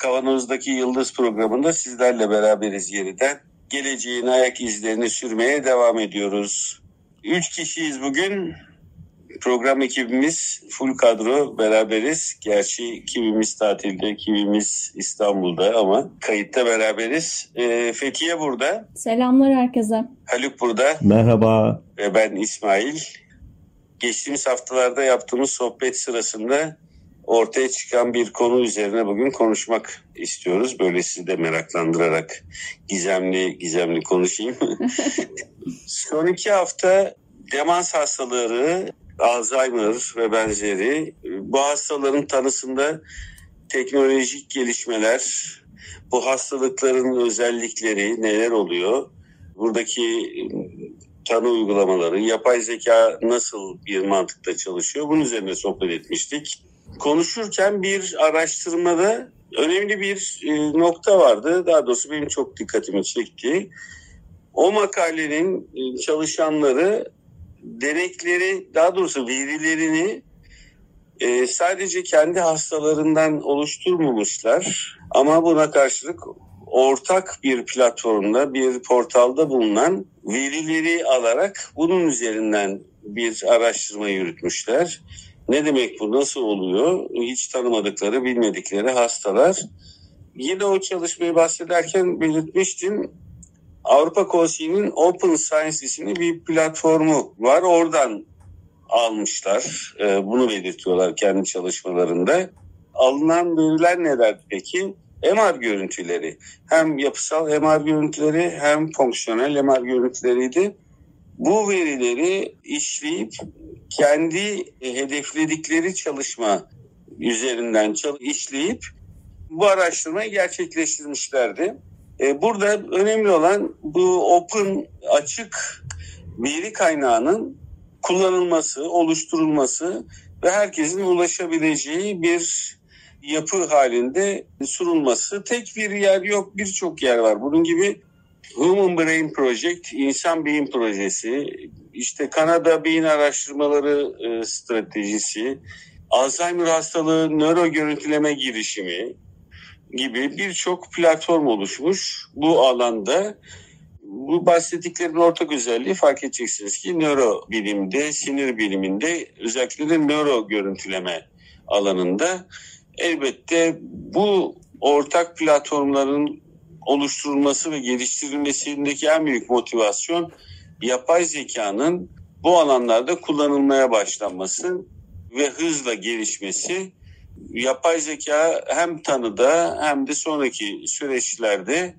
Kavanoz'daki Yıldız programında sizlerle beraberiz yeniden. Geleceğin ayak izlerini sürmeye devam ediyoruz. Üç kişiyiz bugün. Program ekibimiz full kadro beraberiz. Gerçi kimimiz tatilde, kimimiz İstanbul'da ama kayıtta beraberiz. Ee, Fethiye burada. Selamlar herkese. Haluk burada. Merhaba. Ve ben İsmail. Geçtiğimiz haftalarda yaptığımız sohbet sırasında ortaya çıkan bir konu üzerine bugün konuşmak istiyoruz. Böyle sizi de meraklandırarak gizemli gizemli konuşayım. Son iki hafta demans hastaları, Alzheimer ve benzeri bu hastaların tanısında teknolojik gelişmeler, bu hastalıkların özellikleri neler oluyor? Buradaki tanı uygulamaları, yapay zeka nasıl bir mantıkta çalışıyor? Bunun üzerine sohbet etmiştik konuşurken bir araştırmada önemli bir e, nokta vardı. Daha doğrusu benim çok dikkatimi çekti. O makalenin e, çalışanları denekleri, daha doğrusu verilerini e, sadece kendi hastalarından oluşturmamışlar. Ama buna karşılık ortak bir platformda, bir portalda bulunan verileri alarak bunun üzerinden bir araştırma yürütmüşler. Ne demek bu? Nasıl oluyor? Hiç tanımadıkları, bilmedikleri hastalar. Yine o çalışmayı bahsederken belirtmiştim. Avrupa Konseyi'nin Open Science isimli bir platformu var. Oradan almışlar. Ee, bunu belirtiyorlar kendi çalışmalarında. Alınan veriler neler peki? MR görüntüleri. Hem yapısal MR görüntüleri hem fonksiyonel MR görüntüleriydi. Bu verileri işleyip kendi hedefledikleri çalışma üzerinden işleyip bu araştırmayı gerçekleştirmişlerdi. E, burada önemli olan bu open açık veri kaynağının kullanılması, oluşturulması ve herkesin ulaşabileceği bir yapı halinde sunulması. Tek bir yer yok, birçok yer var. Bunun gibi Human Brain Project, İnsan Beyin Projesi, işte Kanada Beyin Araştırmaları e, Stratejisi, Alzheimer hastalığı nöro görüntüleme girişimi gibi birçok platform oluşmuş bu alanda. Bu bahsettiklerin ortak özelliği fark edeceksiniz ki nöro bilimde, sinir biliminde özellikle de nöro görüntüleme alanında. Elbette bu ortak platformların oluşturulması ve geliştirilmesindeki en büyük motivasyon yapay zekanın bu alanlarda kullanılmaya başlanması ve hızla gelişmesi yapay zeka hem tanıda hem de sonraki süreçlerde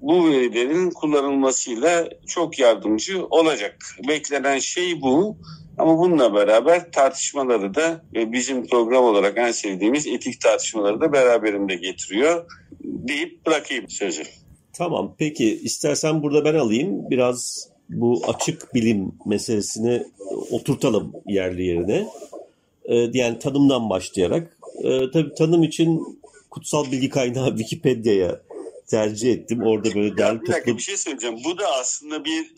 bu verilerin kullanılmasıyla çok yardımcı olacak. Beklenen şey bu. Ama bununla beraber tartışmaları da bizim program olarak en sevdiğimiz etik tartışmaları da beraberinde getiriyor deyip bırakayım sözü. Tamam peki istersen burada ben alayım biraz bu açık bilim meselesini oturtalım yerli yerine. Ee, yani tanımdan başlayarak. Ee, tabii tanım için kutsal bilgi kaynağı Wikipedia'ya tercih ettim. Orada böyle derli toplu... Bir dakika bir şey söyleyeceğim. Bu da aslında bir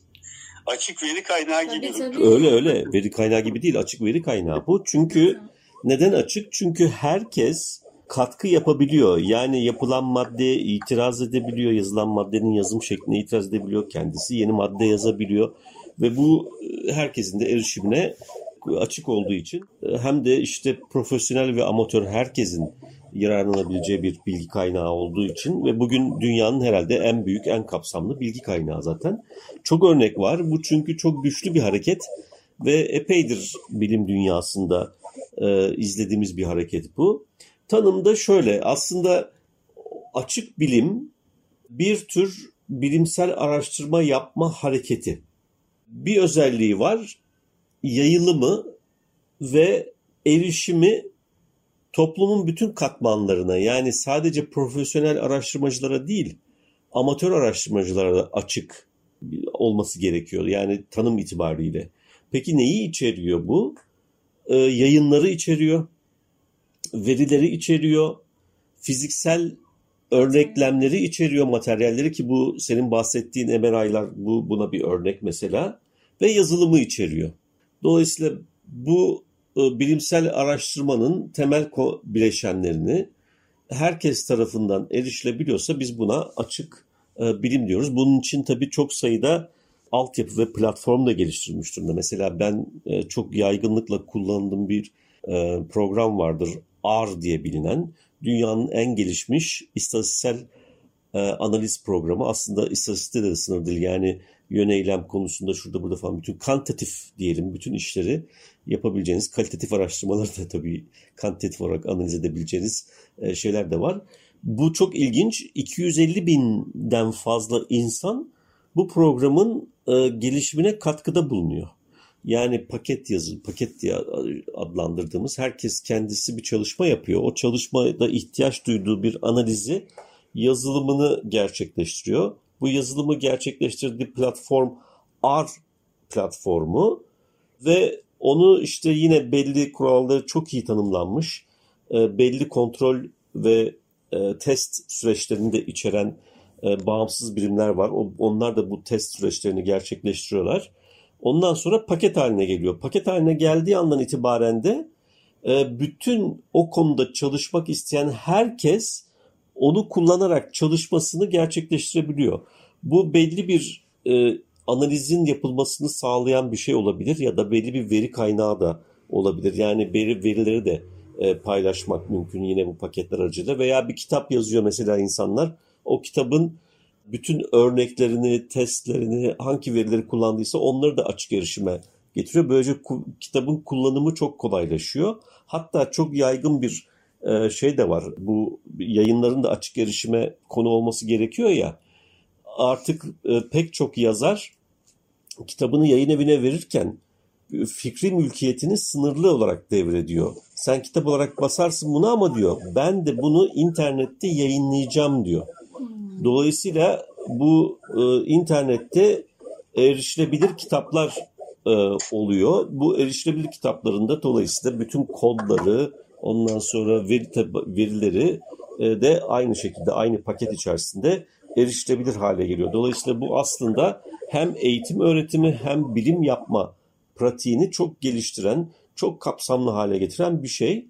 açık veri kaynağı gibi. Tabii, tabii. Öyle öyle. Veri kaynağı gibi değil. Açık veri kaynağı bu. Çünkü neden açık? Çünkü herkes katkı yapabiliyor. Yani yapılan maddeye itiraz edebiliyor, yazılan maddenin yazım şekline itiraz edebiliyor, kendisi yeni madde yazabiliyor ve bu e, herkesin de erişimine açık olduğu için e, hem de işte profesyonel ve amatör herkesin yararlanabileceği bir bilgi kaynağı olduğu için ve bugün dünyanın herhalde en büyük, en kapsamlı bilgi kaynağı zaten. Çok örnek var. Bu çünkü çok güçlü bir hareket ve epeydir bilim dünyasında e, izlediğimiz bir hareket bu. Tanımda şöyle aslında açık bilim bir tür bilimsel araştırma yapma hareketi. Bir özelliği var yayılımı ve erişimi toplumun bütün katmanlarına yani sadece profesyonel araştırmacılara değil amatör araştırmacılara da açık olması gerekiyor. Yani tanım itibariyle. Peki neyi içeriyor bu? Ee, yayınları içeriyor, verileri içeriyor, fiziksel örneklemleri içeriyor materyalleri ki bu senin bahsettiğin MRI'lar bu buna bir örnek mesela ve yazılımı içeriyor. Dolayısıyla bu e, bilimsel araştırmanın temel bileşenlerini herkes tarafından erişilebiliyorsa biz buna açık e, bilim diyoruz. Bunun için tabii çok sayıda altyapı ve platform da geliştirilmiş durumda. Mesela ben e, çok yaygınlıkla kullandığım bir program vardır. R diye bilinen dünyanın en gelişmiş istatistiksel analiz programı. Aslında istatistikte de sınır değil. Yani yöneylem konusunda şurada burada falan bütün kantitatif diyelim bütün işleri yapabileceğiniz kalitatif araştırmaları da tabii kantitatif olarak analiz edebileceğiniz e, şeyler de var. Bu çok ilginç. 250 binden fazla insan bu programın e, gelişimine katkıda bulunuyor. Yani paket yazı, paket diye adlandırdığımız herkes kendisi bir çalışma yapıyor. O çalışmada ihtiyaç duyduğu bir analizi yazılımını gerçekleştiriyor bu yazılımı gerçekleştirdiği platform R platformu ve onu işte yine belli kuralları çok iyi tanımlanmış, e, belli kontrol ve e, test süreçlerini de içeren e, bağımsız birimler var. onlar da bu test süreçlerini gerçekleştiriyorlar. Ondan sonra paket haline geliyor. Paket haline geldiği andan itibaren de bütün o konuda çalışmak isteyen herkes onu kullanarak çalışmasını gerçekleştirebiliyor. Bu belli bir e, analizin yapılmasını sağlayan bir şey olabilir ya da belli bir veri kaynağı da olabilir. Yani veri, verileri de e, paylaşmak mümkün yine bu paketler aracılığıyla veya bir kitap yazıyor mesela insanlar. O kitabın bütün örneklerini, testlerini, hangi verileri kullandıysa onları da açık erişime getiriyor. Böylece kitabın kullanımı çok kolaylaşıyor. Hatta çok yaygın bir e, şey de var. Bu yayınların da açık erişime konu olması gerekiyor ya. Artık e, pek çok yazar kitabını yayın evine verirken e, fikri mülkiyetini sınırlı olarak devrediyor. Sen kitap olarak basarsın bunu ama diyor ben de bunu internette yayınlayacağım diyor. Dolayısıyla bu e, internette erişilebilir kitaplar e, oluyor. Bu erişilebilir kitaplarında dolayısıyla bütün kodları, Ondan sonra veri verileri e, de aynı şekilde aynı paket içerisinde erişilebilir hale geliyor. Dolayısıyla bu aslında hem eğitim öğretimi hem bilim yapma pratiğini çok geliştiren, çok kapsamlı hale getiren bir şey.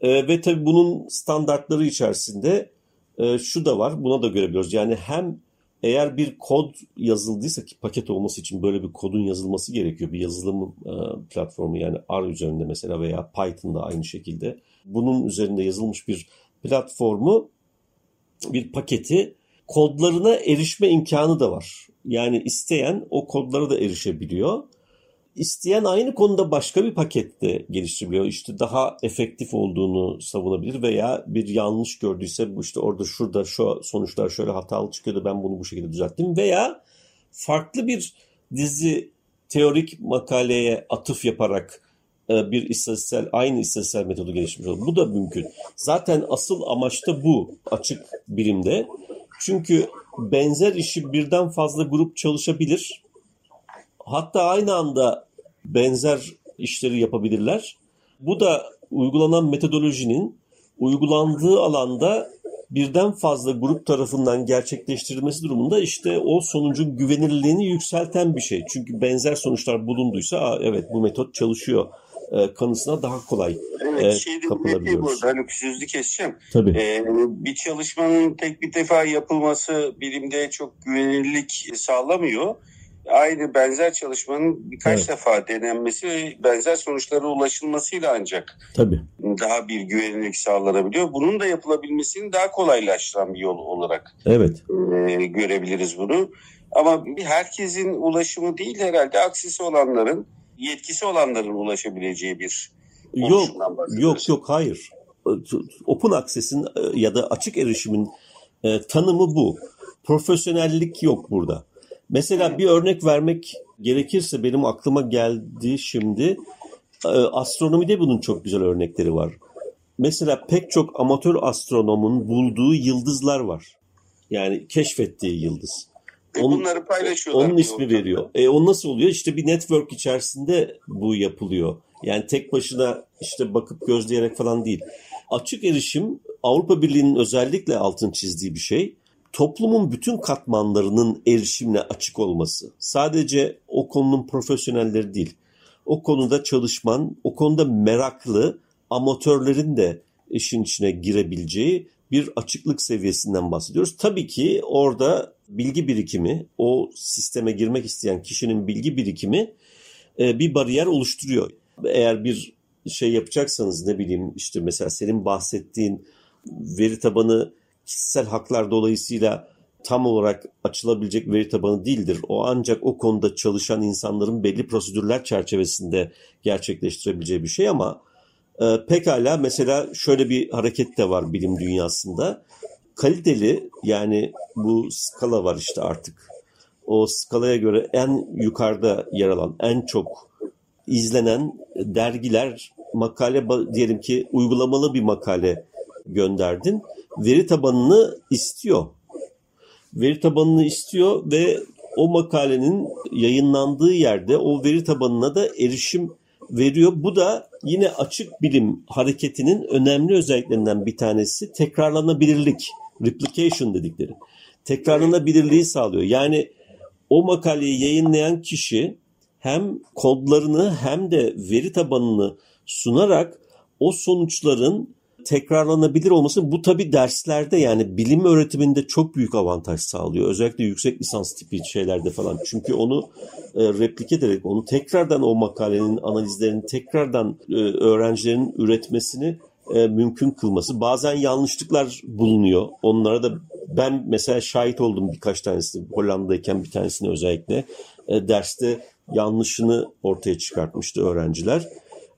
E, ve tabii bunun standartları içerisinde e, şu da var, buna da görebiliyoruz. Yani hem eğer bir kod yazıldıysa ki paket olması için böyle bir kodun yazılması gerekiyor. Bir yazılım e, platformu yani R üzerinde mesela veya Python'da aynı şekilde. Bunun üzerinde yazılmış bir platformu, bir paketi kodlarına erişme imkanı da var. Yani isteyen o kodlara da erişebiliyor. İsteyen aynı konuda başka bir pakette geliştirebiliyor. İşte daha efektif olduğunu savunabilir veya bir yanlış gördüyse bu işte orada şurada şu sonuçlar şöyle hatalı çıkıyordu ben bunu bu şekilde düzelttim veya farklı bir dizi teorik makaleye atıf yaparak e, bir istatistiksel aynı istatistiksel metodu geliştirmiş olur. Bu da mümkün. Zaten asıl amaç da bu açık bilimde. Çünkü benzer işi birden fazla grup çalışabilir. Hatta aynı anda benzer işleri yapabilirler. Bu da uygulanan metodolojinin uygulandığı alanda birden fazla grup tarafından gerçekleştirilmesi durumunda işte o sonucun güvenilirliğini yükselten bir şey. Çünkü benzer sonuçlar bulunduysa evet bu metot çalışıyor e, kanısına daha kolay evet, e, şey kapılabiliyoruz. Burada, hani sözlü keseceğim. Tabii. Ee, bir çalışmanın tek bir defa yapılması bilimde çok güvenilirlik sağlamıyor aynı benzer çalışmanın birkaç evet. defa denenmesi ve benzer sonuçlara ulaşılmasıyla ancak Tabii. daha bir güvenilirlik sağlanabiliyor. Bunun da yapılabilmesini daha kolaylaştıran bir yol olarak evet. e, görebiliriz bunu. Ama herkesin ulaşımı değil herhalde aksisi olanların, yetkisi olanların ulaşabileceği bir Yok, yok, yok, hayır. Open Access'in e, ya da açık erişimin e, tanımı bu. Profesyonellik yok burada. Mesela bir örnek vermek gerekirse benim aklıma geldi şimdi. E, astronomide bunun çok güzel örnekleri var. mesela pek çok amatör astronomun bulduğu yıldızlar var. Yani keşfettiği yıldız. Onun- bunları paylaşıyorlar. Onun ismi ortamda. veriyor. E o nasıl oluyor? İşte bir network içerisinde bu yapılıyor. Yani tek başına işte bakıp gözleyerek falan değil. Açık erişim Avrupa Birliği'nin özellikle altın çizdiği bir şey. Toplumun bütün katmanlarının erişimine açık olması. Sadece o konunun profesyonelleri değil. O konuda çalışman, o konuda meraklı amatörlerin de işin içine girebileceği bir açıklık seviyesinden bahsediyoruz. Tabii ki orada bilgi birikimi, o sisteme girmek isteyen kişinin bilgi birikimi e, bir bariyer oluşturuyor. Eğer bir şey yapacaksanız ne bileyim işte mesela senin bahsettiğin veri tabanı kişisel haklar dolayısıyla tam olarak açılabilecek veri tabanı değildir. O ancak o konuda çalışan insanların belli prosedürler çerçevesinde gerçekleştirebileceği bir şey ama e, pekala mesela şöyle bir hareket de var bilim dünyasında. Kaliteli yani bu skala var işte artık. O skalaya göre en yukarıda yer alan, en çok izlenen dergiler makale diyelim ki uygulamalı bir makale gönderdin. Veri tabanını istiyor. Veri tabanını istiyor ve o makalenin yayınlandığı yerde o veri tabanına da erişim veriyor. Bu da yine açık bilim hareketinin önemli özelliklerinden bir tanesi tekrarlanabilirlik, replication dedikleri. Tekrarlanabilirliği sağlıyor. Yani o makaleyi yayınlayan kişi hem kodlarını hem de veri tabanını sunarak o sonuçların tekrarlanabilir olması bu tabi derslerde yani bilim öğretiminde çok büyük avantaj sağlıyor. Özellikle yüksek lisans tipi şeylerde falan. Çünkü onu e, replike ederek onu tekrardan o makalenin analizlerini tekrardan e, öğrencilerin üretmesini e, mümkün kılması. Bazen yanlışlıklar bulunuyor. Onlara da ben mesela şahit oldum birkaç tanesini Hollanda'dayken bir tanesine özellikle e, derste yanlışını ortaya çıkartmıştı öğrenciler.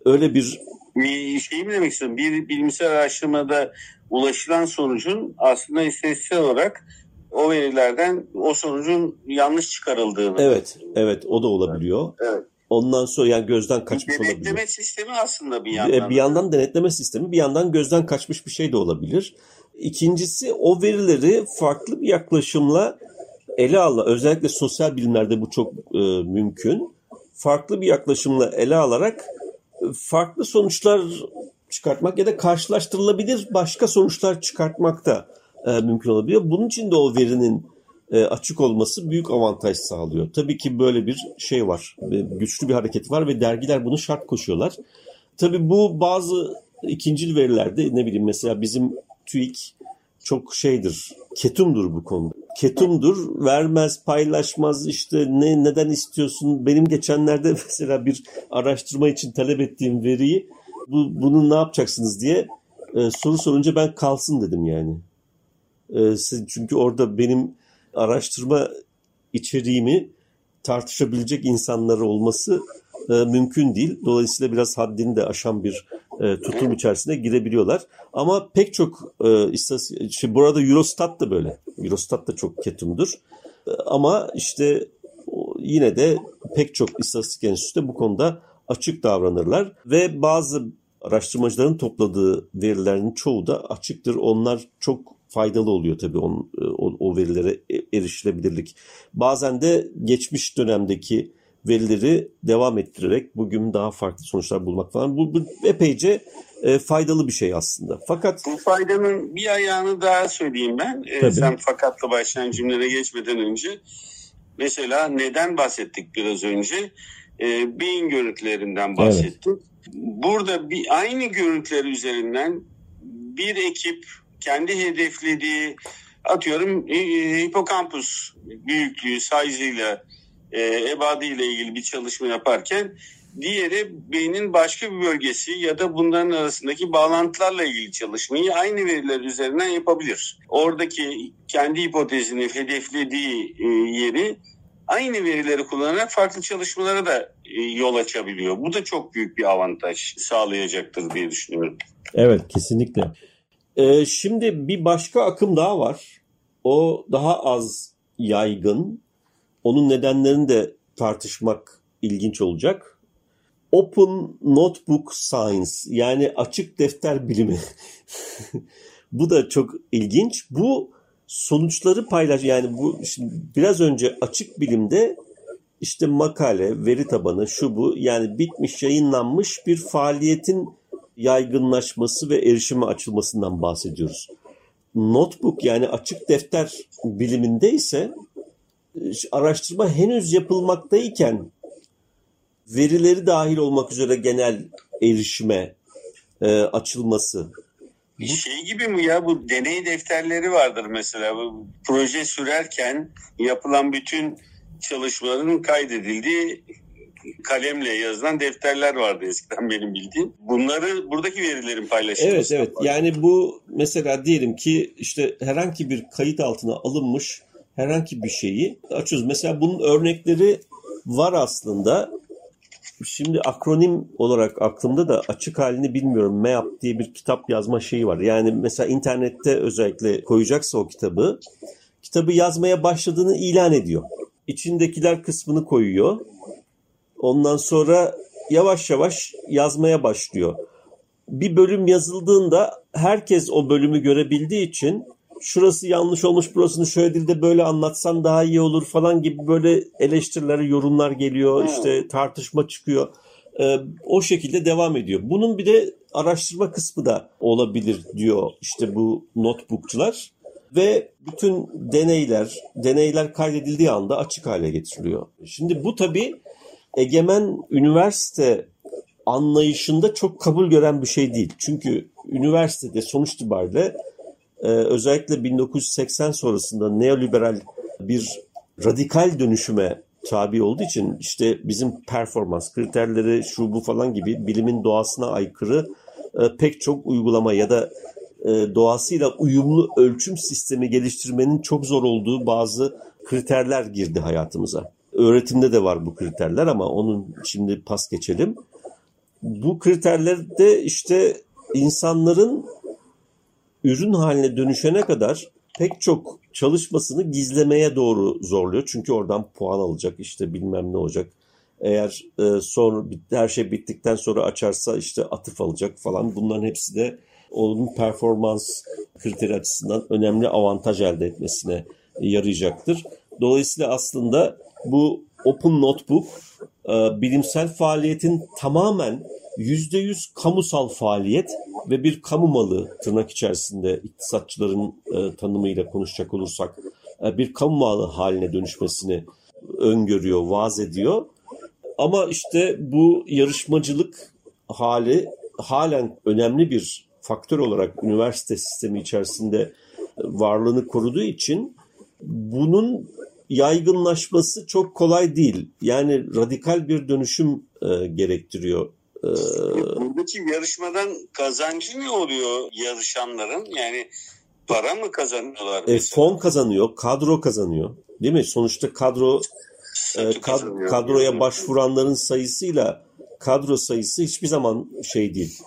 Öyle bir Bir şey mi demek istiyorum? Bir bilimsel araştırmada ulaşılan sonucun aslında istatistiksel olarak o verilerden o sonucun yanlış çıkarıldığını. evet evet o da olabiliyor. Evet. Ondan sonra yani gözden kaçmış olabiliyor. denetleme sistemi aslında bir E, yandan. Bir yandan denetleme sistemi, bir yandan gözden kaçmış bir şey de olabilir. İkincisi o verileri farklı bir yaklaşımla ele al. Özellikle sosyal bilimlerde bu çok e, mümkün. Farklı bir yaklaşımla ele alarak farklı sonuçlar çıkartmak ya da karşılaştırılabilir başka sonuçlar çıkartmak da e, mümkün olabiliyor. Bunun için de o verinin e, açık olması büyük avantaj sağlıyor. Tabii ki böyle bir şey var. ve Güçlü bir hareket var ve dergiler bunu şart koşuyorlar. Tabii bu bazı ikincil verilerde ne bileyim mesela bizim TÜİK çok şeydir, ketumdur bu konuda. Ketumdur, vermez, paylaşmaz işte ne neden istiyorsun? Benim geçenlerde mesela bir araştırma için talep ettiğim veriyi bu, bunu ne yapacaksınız diye e, soru sorunca ben kalsın dedim yani. E, çünkü orada benim araştırma içeriğimi tartışabilecek insanlar olması e, mümkün değil. Dolayısıyla biraz haddini de aşan bir e, tutum içerisine girebiliyorlar. Ama pek çok e, istatistik, işte burada Eurostat da böyle. Eurostat da çok ketumdur. E, ama işte yine de pek çok istatistik enstitüsü bu konuda açık davranırlar ve bazı araştırmacıların topladığı verilerin çoğu da açıktır. Onlar çok faydalı oluyor tabii on, o, o verilere e- erişilebilirlik. Bazen de geçmiş dönemdeki verileri devam ettirerek bugün daha farklı sonuçlar bulmak falan. Bu, bu epeyce e, faydalı bir şey aslında. Fakat Bu faydanın bir ayağını daha söyleyeyim ben. Tabii. sen fakatla başlayan cümlelere geçmeden önce. Mesela neden bahsettik biraz önce? Ee, beyin görüntülerinden bahsettik. Burada bir aynı görüntüler üzerinden bir ekip kendi hedeflediği atıyorum e, e, hipokampus büyüklüğü, size'ıyla e, ebadıyla ilgili bir çalışma yaparken diğeri beynin başka bir bölgesi ya da bunların arasındaki bağlantılarla ilgili çalışmayı aynı veriler üzerinden yapabilir. Oradaki kendi hipotezini hedeflediği e, yeri aynı verileri kullanarak farklı çalışmalara da e, yol açabiliyor. Bu da çok büyük bir avantaj sağlayacaktır diye düşünüyorum. Evet kesinlikle. Ee, şimdi bir başka akım daha var. O daha az yaygın. Onun nedenlerini de tartışmak ilginç olacak. Open Notebook Science yani açık defter bilimi. bu da çok ilginç. Bu sonuçları paylaş yani bu şimdi biraz önce açık bilimde işte makale, veri tabanı, şu bu yani bitmiş, yayınlanmış bir faaliyetin yaygınlaşması ve erişime açılmasından bahsediyoruz. Notebook yani açık defter biliminde ise araştırma henüz yapılmaktayken verileri dahil olmak üzere genel erişime e, açılması. Bir şey gibi mi ya bu deney defterleri vardır mesela bu proje sürerken yapılan bütün çalışmaların kaydedildiği kalemle yazılan defterler vardı eskiden benim bildiğim. Bunları buradaki verilerin paylaşılması. Evet evet yani bu mesela diyelim ki işte herhangi bir kayıt altına alınmış herhangi bir şeyi açıyoruz. Mesela bunun örnekleri var aslında. Şimdi akronim olarak aklımda da açık halini bilmiyorum. MEAP diye bir kitap yazma şeyi var. Yani mesela internette özellikle koyacaksa o kitabı, kitabı yazmaya başladığını ilan ediyor. İçindekiler kısmını koyuyor. Ondan sonra yavaş yavaş yazmaya başlıyor. Bir bölüm yazıldığında herkes o bölümü görebildiği için şurası yanlış olmuş burasını şöyle dilde böyle anlatsan daha iyi olur falan gibi böyle eleştiriler, yorumlar geliyor. Hmm. işte tartışma çıkıyor. Ee, o şekilde devam ediyor. Bunun bir de araştırma kısmı da olabilir diyor işte bu notebookçular. Ve bütün deneyler, deneyler kaydedildiği anda açık hale getiriliyor. Şimdi bu tabii egemen üniversite anlayışında çok kabul gören bir şey değil. Çünkü üniversitede sonuç itibariyle e, özellikle 1980 sonrasında neoliberal bir radikal dönüşüme tabi olduğu için işte bizim performans kriterleri şu bu falan gibi bilimin doğasına aykırı e, pek çok uygulama ya da e, doğasıyla uyumlu ölçüm sistemi geliştirmenin çok zor olduğu bazı kriterler girdi hayatımıza. Öğretimde de var bu kriterler ama onun şimdi pas geçelim. Bu kriterlerde işte insanların ürün haline dönüşene kadar pek çok çalışmasını gizlemeye doğru zorluyor. Çünkü oradan puan alacak işte bilmem ne olacak. Eğer e, sonra her şey bittikten sonra açarsa işte atıf alacak falan. Bunların hepsi de onun performans kriteri açısından önemli avantaj elde etmesine yarayacaktır. Dolayısıyla aslında bu Open Notebook e, bilimsel faaliyetin tamamen %100 kamusal faaliyet ve bir kamu malı tırnak içerisinde iktisatçıların e, tanımıyla konuşacak olursak e, bir kamu malı haline dönüşmesini öngörüyor, vaaz ediyor. Ama işte bu yarışmacılık hali halen önemli bir faktör olarak üniversite sistemi içerisinde varlığını koruduğu için bunun yaygınlaşması çok kolay değil. Yani radikal bir dönüşüm e, gerektiriyor. E, Buradaki yarışmadan kazancı ne oluyor yarışanların? Yani para mı kazanıyorlar? E, fon kazanıyor, kadro kazanıyor. Değil mi? Sonuçta kadro e, kad, kadroya başvuranların sayısıyla kadro sayısı hiçbir zaman şey değil.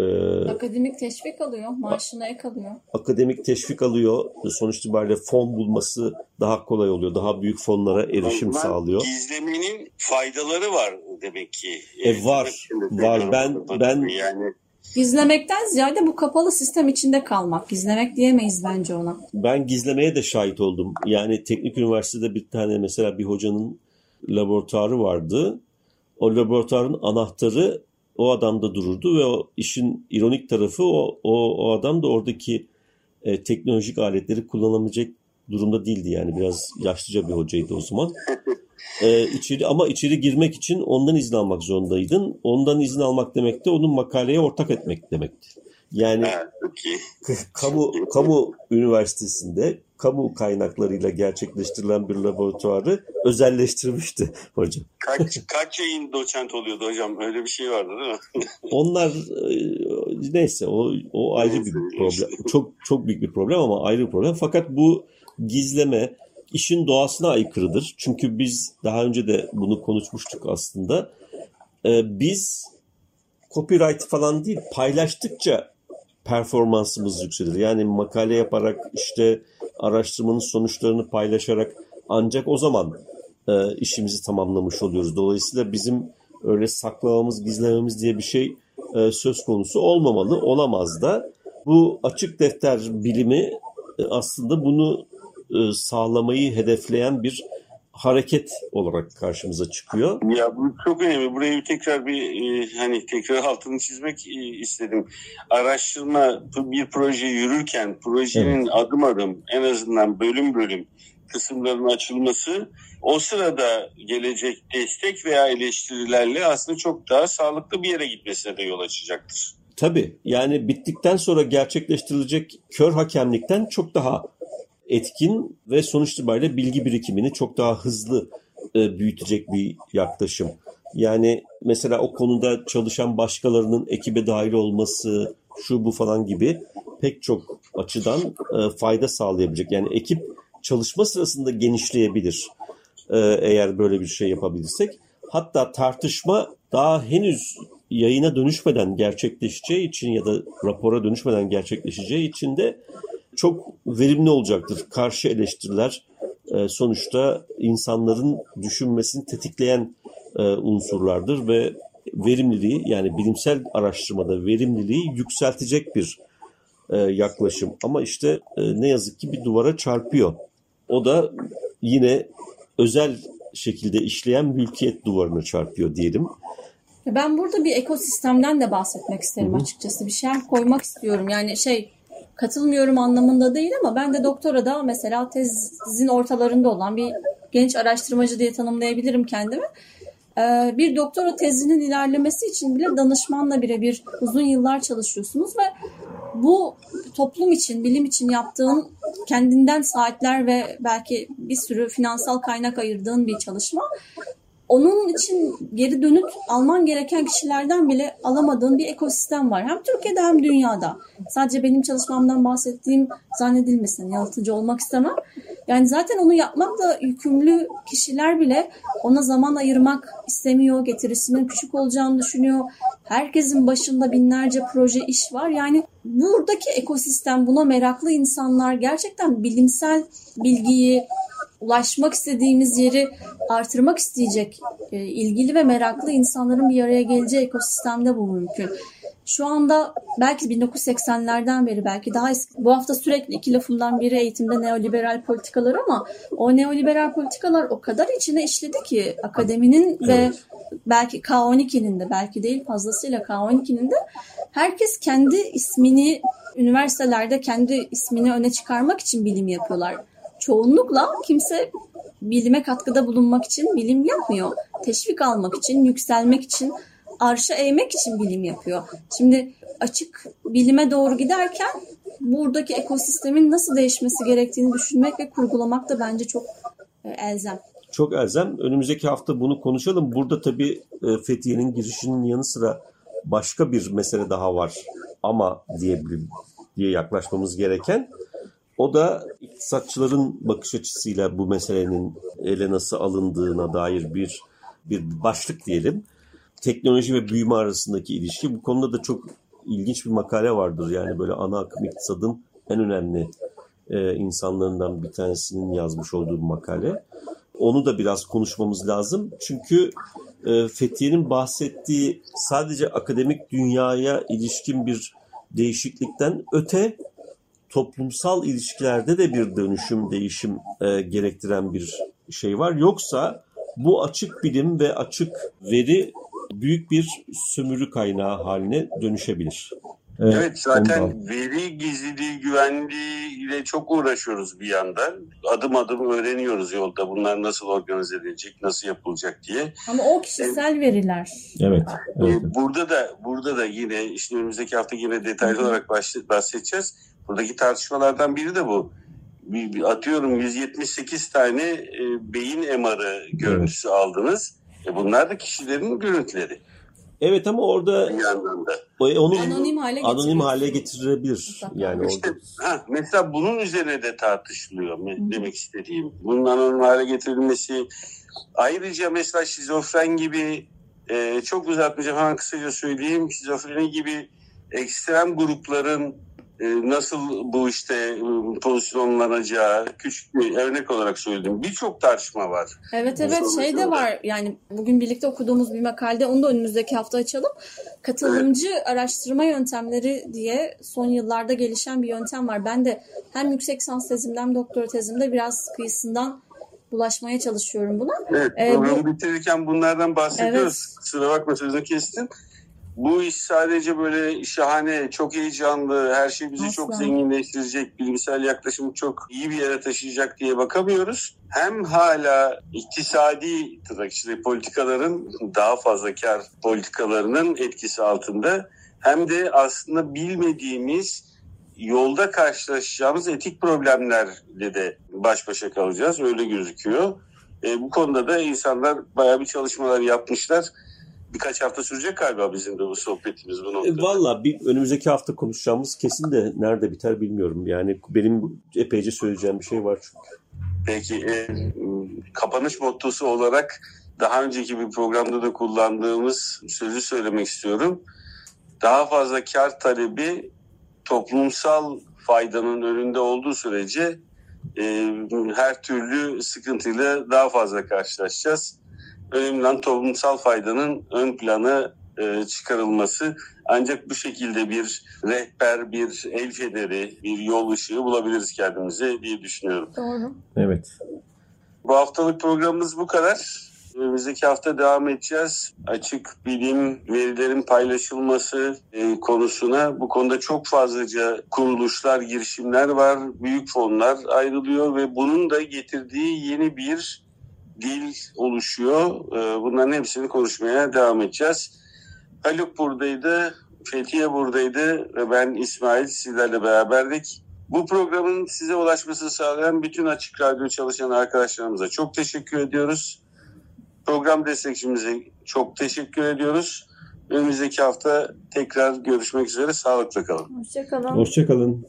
Ee, akademik teşvik alıyor, maaşına ek alıyor. Akademik teşvik alıyor. Sonuç itibariyle fon bulması daha kolay oluyor. Daha büyük fonlara erişim Ondan sağlıyor. Gizlemenin faydaları var demek ki. E, var, var. Ben ben yani Gizlemekten ziyade bu kapalı sistem içinde kalmak. Gizlemek diyemeyiz bence ona. Ben gizlemeye de şahit oldum. Yani teknik üniversitede bir tane mesela bir hocanın laboratuvarı vardı. O laboratuvarın anahtarı o adamda dururdu ve o işin ironik tarafı o, o, o adam da oradaki e, teknolojik aletleri kullanamayacak durumda değildi yani biraz yaşlıca bir hocaydı o zaman. E, içeri, ama içeri girmek için ondan izin almak zorundaydın. Ondan izin almak demek de onun makaleye ortak etmek demekti. Yani kamu kamu üniversitesinde kamu kaynaklarıyla gerçekleştirilen bir laboratuvarı özelleştirmişti hocam. Kaç, kaç yayın doçent oluyordu hocam? Öyle bir şey vardı değil mi? Onlar e, neyse o, o ayrı neyse, bir problem. Çok çok büyük bir problem ama ayrı bir problem. Fakat bu gizleme işin doğasına aykırıdır. Çünkü biz daha önce de bunu konuşmuştuk aslında. Ee, biz copyright falan değil paylaştıkça performansımız yükselir. Yani makale yaparak işte araştırmanın sonuçlarını paylaşarak ancak o zaman e, işimizi tamamlamış oluyoruz. Dolayısıyla bizim öyle saklamamız, gizlememiz diye bir şey e, söz konusu olmamalı, olamaz da. Bu açık defter bilimi e, aslında bunu e, sağlamayı hedefleyen bir hareket olarak karşımıza çıkıyor. Ya bu çok önemli. Burayı tekrar bir e, hani tekrar altını çizmek e, istedim. Araştırma bir proje yürürken projenin adım adım en azından bölüm bölüm kısımların açılması o sırada gelecek destek veya eleştirilerle aslında çok daha sağlıklı bir yere gitmesine de yol açacaktır. Tabii yani bittikten sonra gerçekleştirilecek kör hakemlikten çok daha etkin ve sonuç itibariyle bilgi birikimini çok daha hızlı e, büyütecek bir yaklaşım. Yani mesela o konuda çalışan başkalarının ekibe dahil olması, şu bu falan gibi pek çok açıdan e, fayda sağlayabilecek. Yani ekip çalışma sırasında genişleyebilir e, eğer böyle bir şey yapabilirsek. Hatta tartışma daha henüz yayına dönüşmeden gerçekleşeceği için ya da rapora dönüşmeden gerçekleşeceği için de çok verimli olacaktır. Karşı eleştiriler e, sonuçta insanların düşünmesini tetikleyen e, unsurlardır ve verimliliği yani bilimsel araştırmada verimliliği yükseltecek bir e, yaklaşım. Ama işte ne yazık ki bir duvara çarpıyor. O da yine özel şekilde işleyen mülkiyet duvarına çarpıyor diyelim. Ben burada bir ekosistemden de bahsetmek isterim Hı-hı. açıkçası. Bir şey koymak istiyorum. Yani şey katılmıyorum anlamında değil ama ben de doktora da mesela tezin ortalarında olan bir genç araştırmacı diye tanımlayabilirim kendimi. Ee, bir doktora tezinin ilerlemesi için bile danışmanla birebir uzun yıllar çalışıyorsunuz ve bu toplum için, bilim için yaptığın kendinden saatler ve belki bir sürü finansal kaynak ayırdığın bir çalışma onun için geri dönüt alman gereken kişilerden bile alamadığın bir ekosistem var. Hem Türkiye'de hem dünyada. Sadece benim çalışmamdan bahsettiğim zannedilmesin. Yanıltıcı olmak istemem. Yani zaten onu yapmakla yükümlü kişiler bile ona zaman ayırmak istemiyor. Getirisinin küçük olacağını düşünüyor. Herkesin başında binlerce proje iş var. Yani buradaki ekosistem buna meraklı insanlar gerçekten bilimsel bilgiyi, ulaşmak istediğimiz yeri artırmak isteyecek e, ilgili ve meraklı insanların bir araya geleceği ekosistemde bu mümkün. Şu anda belki 1980'lerden beri belki daha eski. Bu hafta sürekli iki lafımdan biri eğitimde neoliberal politikalar ama o neoliberal politikalar o kadar içine işledi ki akademinin evet. ve belki K12'nin de belki değil fazlasıyla K12'nin de herkes kendi ismini üniversitelerde kendi ismini öne çıkarmak için bilim yapıyorlar çoğunlukla kimse bilime katkıda bulunmak için bilim yapmıyor. Teşvik almak için, yükselmek için, arşa eğmek için bilim yapıyor. Şimdi açık bilime doğru giderken buradaki ekosistemin nasıl değişmesi gerektiğini düşünmek ve kurgulamak da bence çok e, elzem. Çok elzem. Önümüzdeki hafta bunu konuşalım. Burada tabii e, Fethiye'nin girişinin yanı sıra başka bir mesele daha var. Ama diye, diye yaklaşmamız gereken. O da iktisatçıların bakış açısıyla bu meselenin ele nasıl alındığına dair bir bir başlık diyelim. Teknoloji ve büyüme arasındaki ilişki. Bu konuda da çok ilginç bir makale vardır. Yani böyle ana akım iktisadın en önemli e, insanlarından bir tanesinin yazmış olduğu bir makale. Onu da biraz konuşmamız lazım. Çünkü e, Fethiye'nin bahsettiği sadece akademik dünyaya ilişkin bir değişiklikten öte toplumsal ilişkilerde de bir dönüşüm, değişim e, gerektiren bir şey var. Yoksa bu açık bilim ve açık veri büyük bir sömürü kaynağı haline dönüşebilir. Evet, evet zaten ondan. veri gizliliği, güvenliği ile çok uğraşıyoruz bir yandan. Adım adım öğreniyoruz yolda bunlar nasıl organize edilecek, nasıl yapılacak diye. Ama o kişisel ee, veriler. Evet. evet. Burada da burada da yine işte önümüzdeki hafta yine detaylı Hı-hı. olarak bahsedeceğiz Buradaki tartışmalardan biri de bu. Atıyorum 178 tane e, beyin MR'ı görüntüsü evet. aldınız. E bunlar da kişilerin görüntüleri. Evet ama orada onu anonim hale, anonim hale getirebilir. Yani işte, orada. Ha, mesela bunun üzerine de tartışılıyor Hı. demek istediğim. Bunun anonim hale getirilmesi. Ayrıca mesela şizofren gibi e, çok uzatmayacağım hemen kısaca söyleyeyim. Şizofreni gibi ekstrem grupların e, nasıl bu işte e, pozisyonlanacağı küçük bir örnek olarak söyledim. Birçok tartışma var. Evet evet şey de var yani bugün birlikte okuduğumuz bir makalede onu da önümüzdeki hafta açalım. Katılımcı araştırma yöntemleri diye son yıllarda gelişen bir yöntem var. Ben de hem yüksek lisans tezimde hem doktora tezimde biraz kıyısından bulaşmaya çalışıyorum buna. Evet, Ee, programı bitirirken bunlardan bahsediyoruz. Evet. Kusura bakma sözünü kestim. Bu iş sadece böyle şahane, çok heyecanlı, her şey bizi Asla. çok zenginleştirecek, bilimsel yaklaşımı çok iyi bir yere taşıyacak diye bakamıyoruz. Hem hala iktisadi tırnak içinde politikaların daha fazla kar politikalarının etkisi altında hem de aslında bilmediğimiz yolda karşılaşacağımız etik problemlerle de baş başa kalacağız. Öyle gözüküyor. E, bu konuda da insanlar bayağı bir çalışmalar yapmışlar. Birkaç hafta sürecek galiba bizim de bu sohbetimiz bu E, noktada. Valla bir önümüzdeki hafta konuşacağımız kesin de nerede biter bilmiyorum. Yani benim epeyce söyleyeceğim bir şey var çünkü. Peki e, kapanış mottosu olarak daha önceki bir programda da kullandığımız sözü söylemek istiyorum. Daha fazla kar talebi toplumsal faydanın önünde olduğu sürece e, her türlü sıkıntıyla daha fazla karşılaşacağız. Önemli toplumsal faydanın ön plana e, çıkarılması. Ancak bu şekilde bir rehber, bir el feneri, bir yol ışığı bulabiliriz kendimize diye düşünüyorum. Doğru. Evet. Bu haftalık programımız bu kadar. Önümüzdeki hafta devam edeceğiz. Açık bilim, verilerin paylaşılması e, konusuna bu konuda çok fazlaca kuruluşlar, girişimler var. Büyük fonlar ayrılıyor ve bunun da getirdiği yeni bir dil oluşuyor. E, bunların hepsini konuşmaya devam edeceğiz. Haluk buradaydı, Fethiye buradaydı ve ben İsmail sizlerle beraberdik. Bu programın size ulaşmasını sağlayan bütün Açık Radyo çalışan arkadaşlarımıza çok teşekkür ediyoruz. Program destekçimize çok teşekkür ediyoruz. Önümüzdeki hafta tekrar görüşmek üzere. Sağlıkla kalın. Hoşçakalın. Hoşçakalın.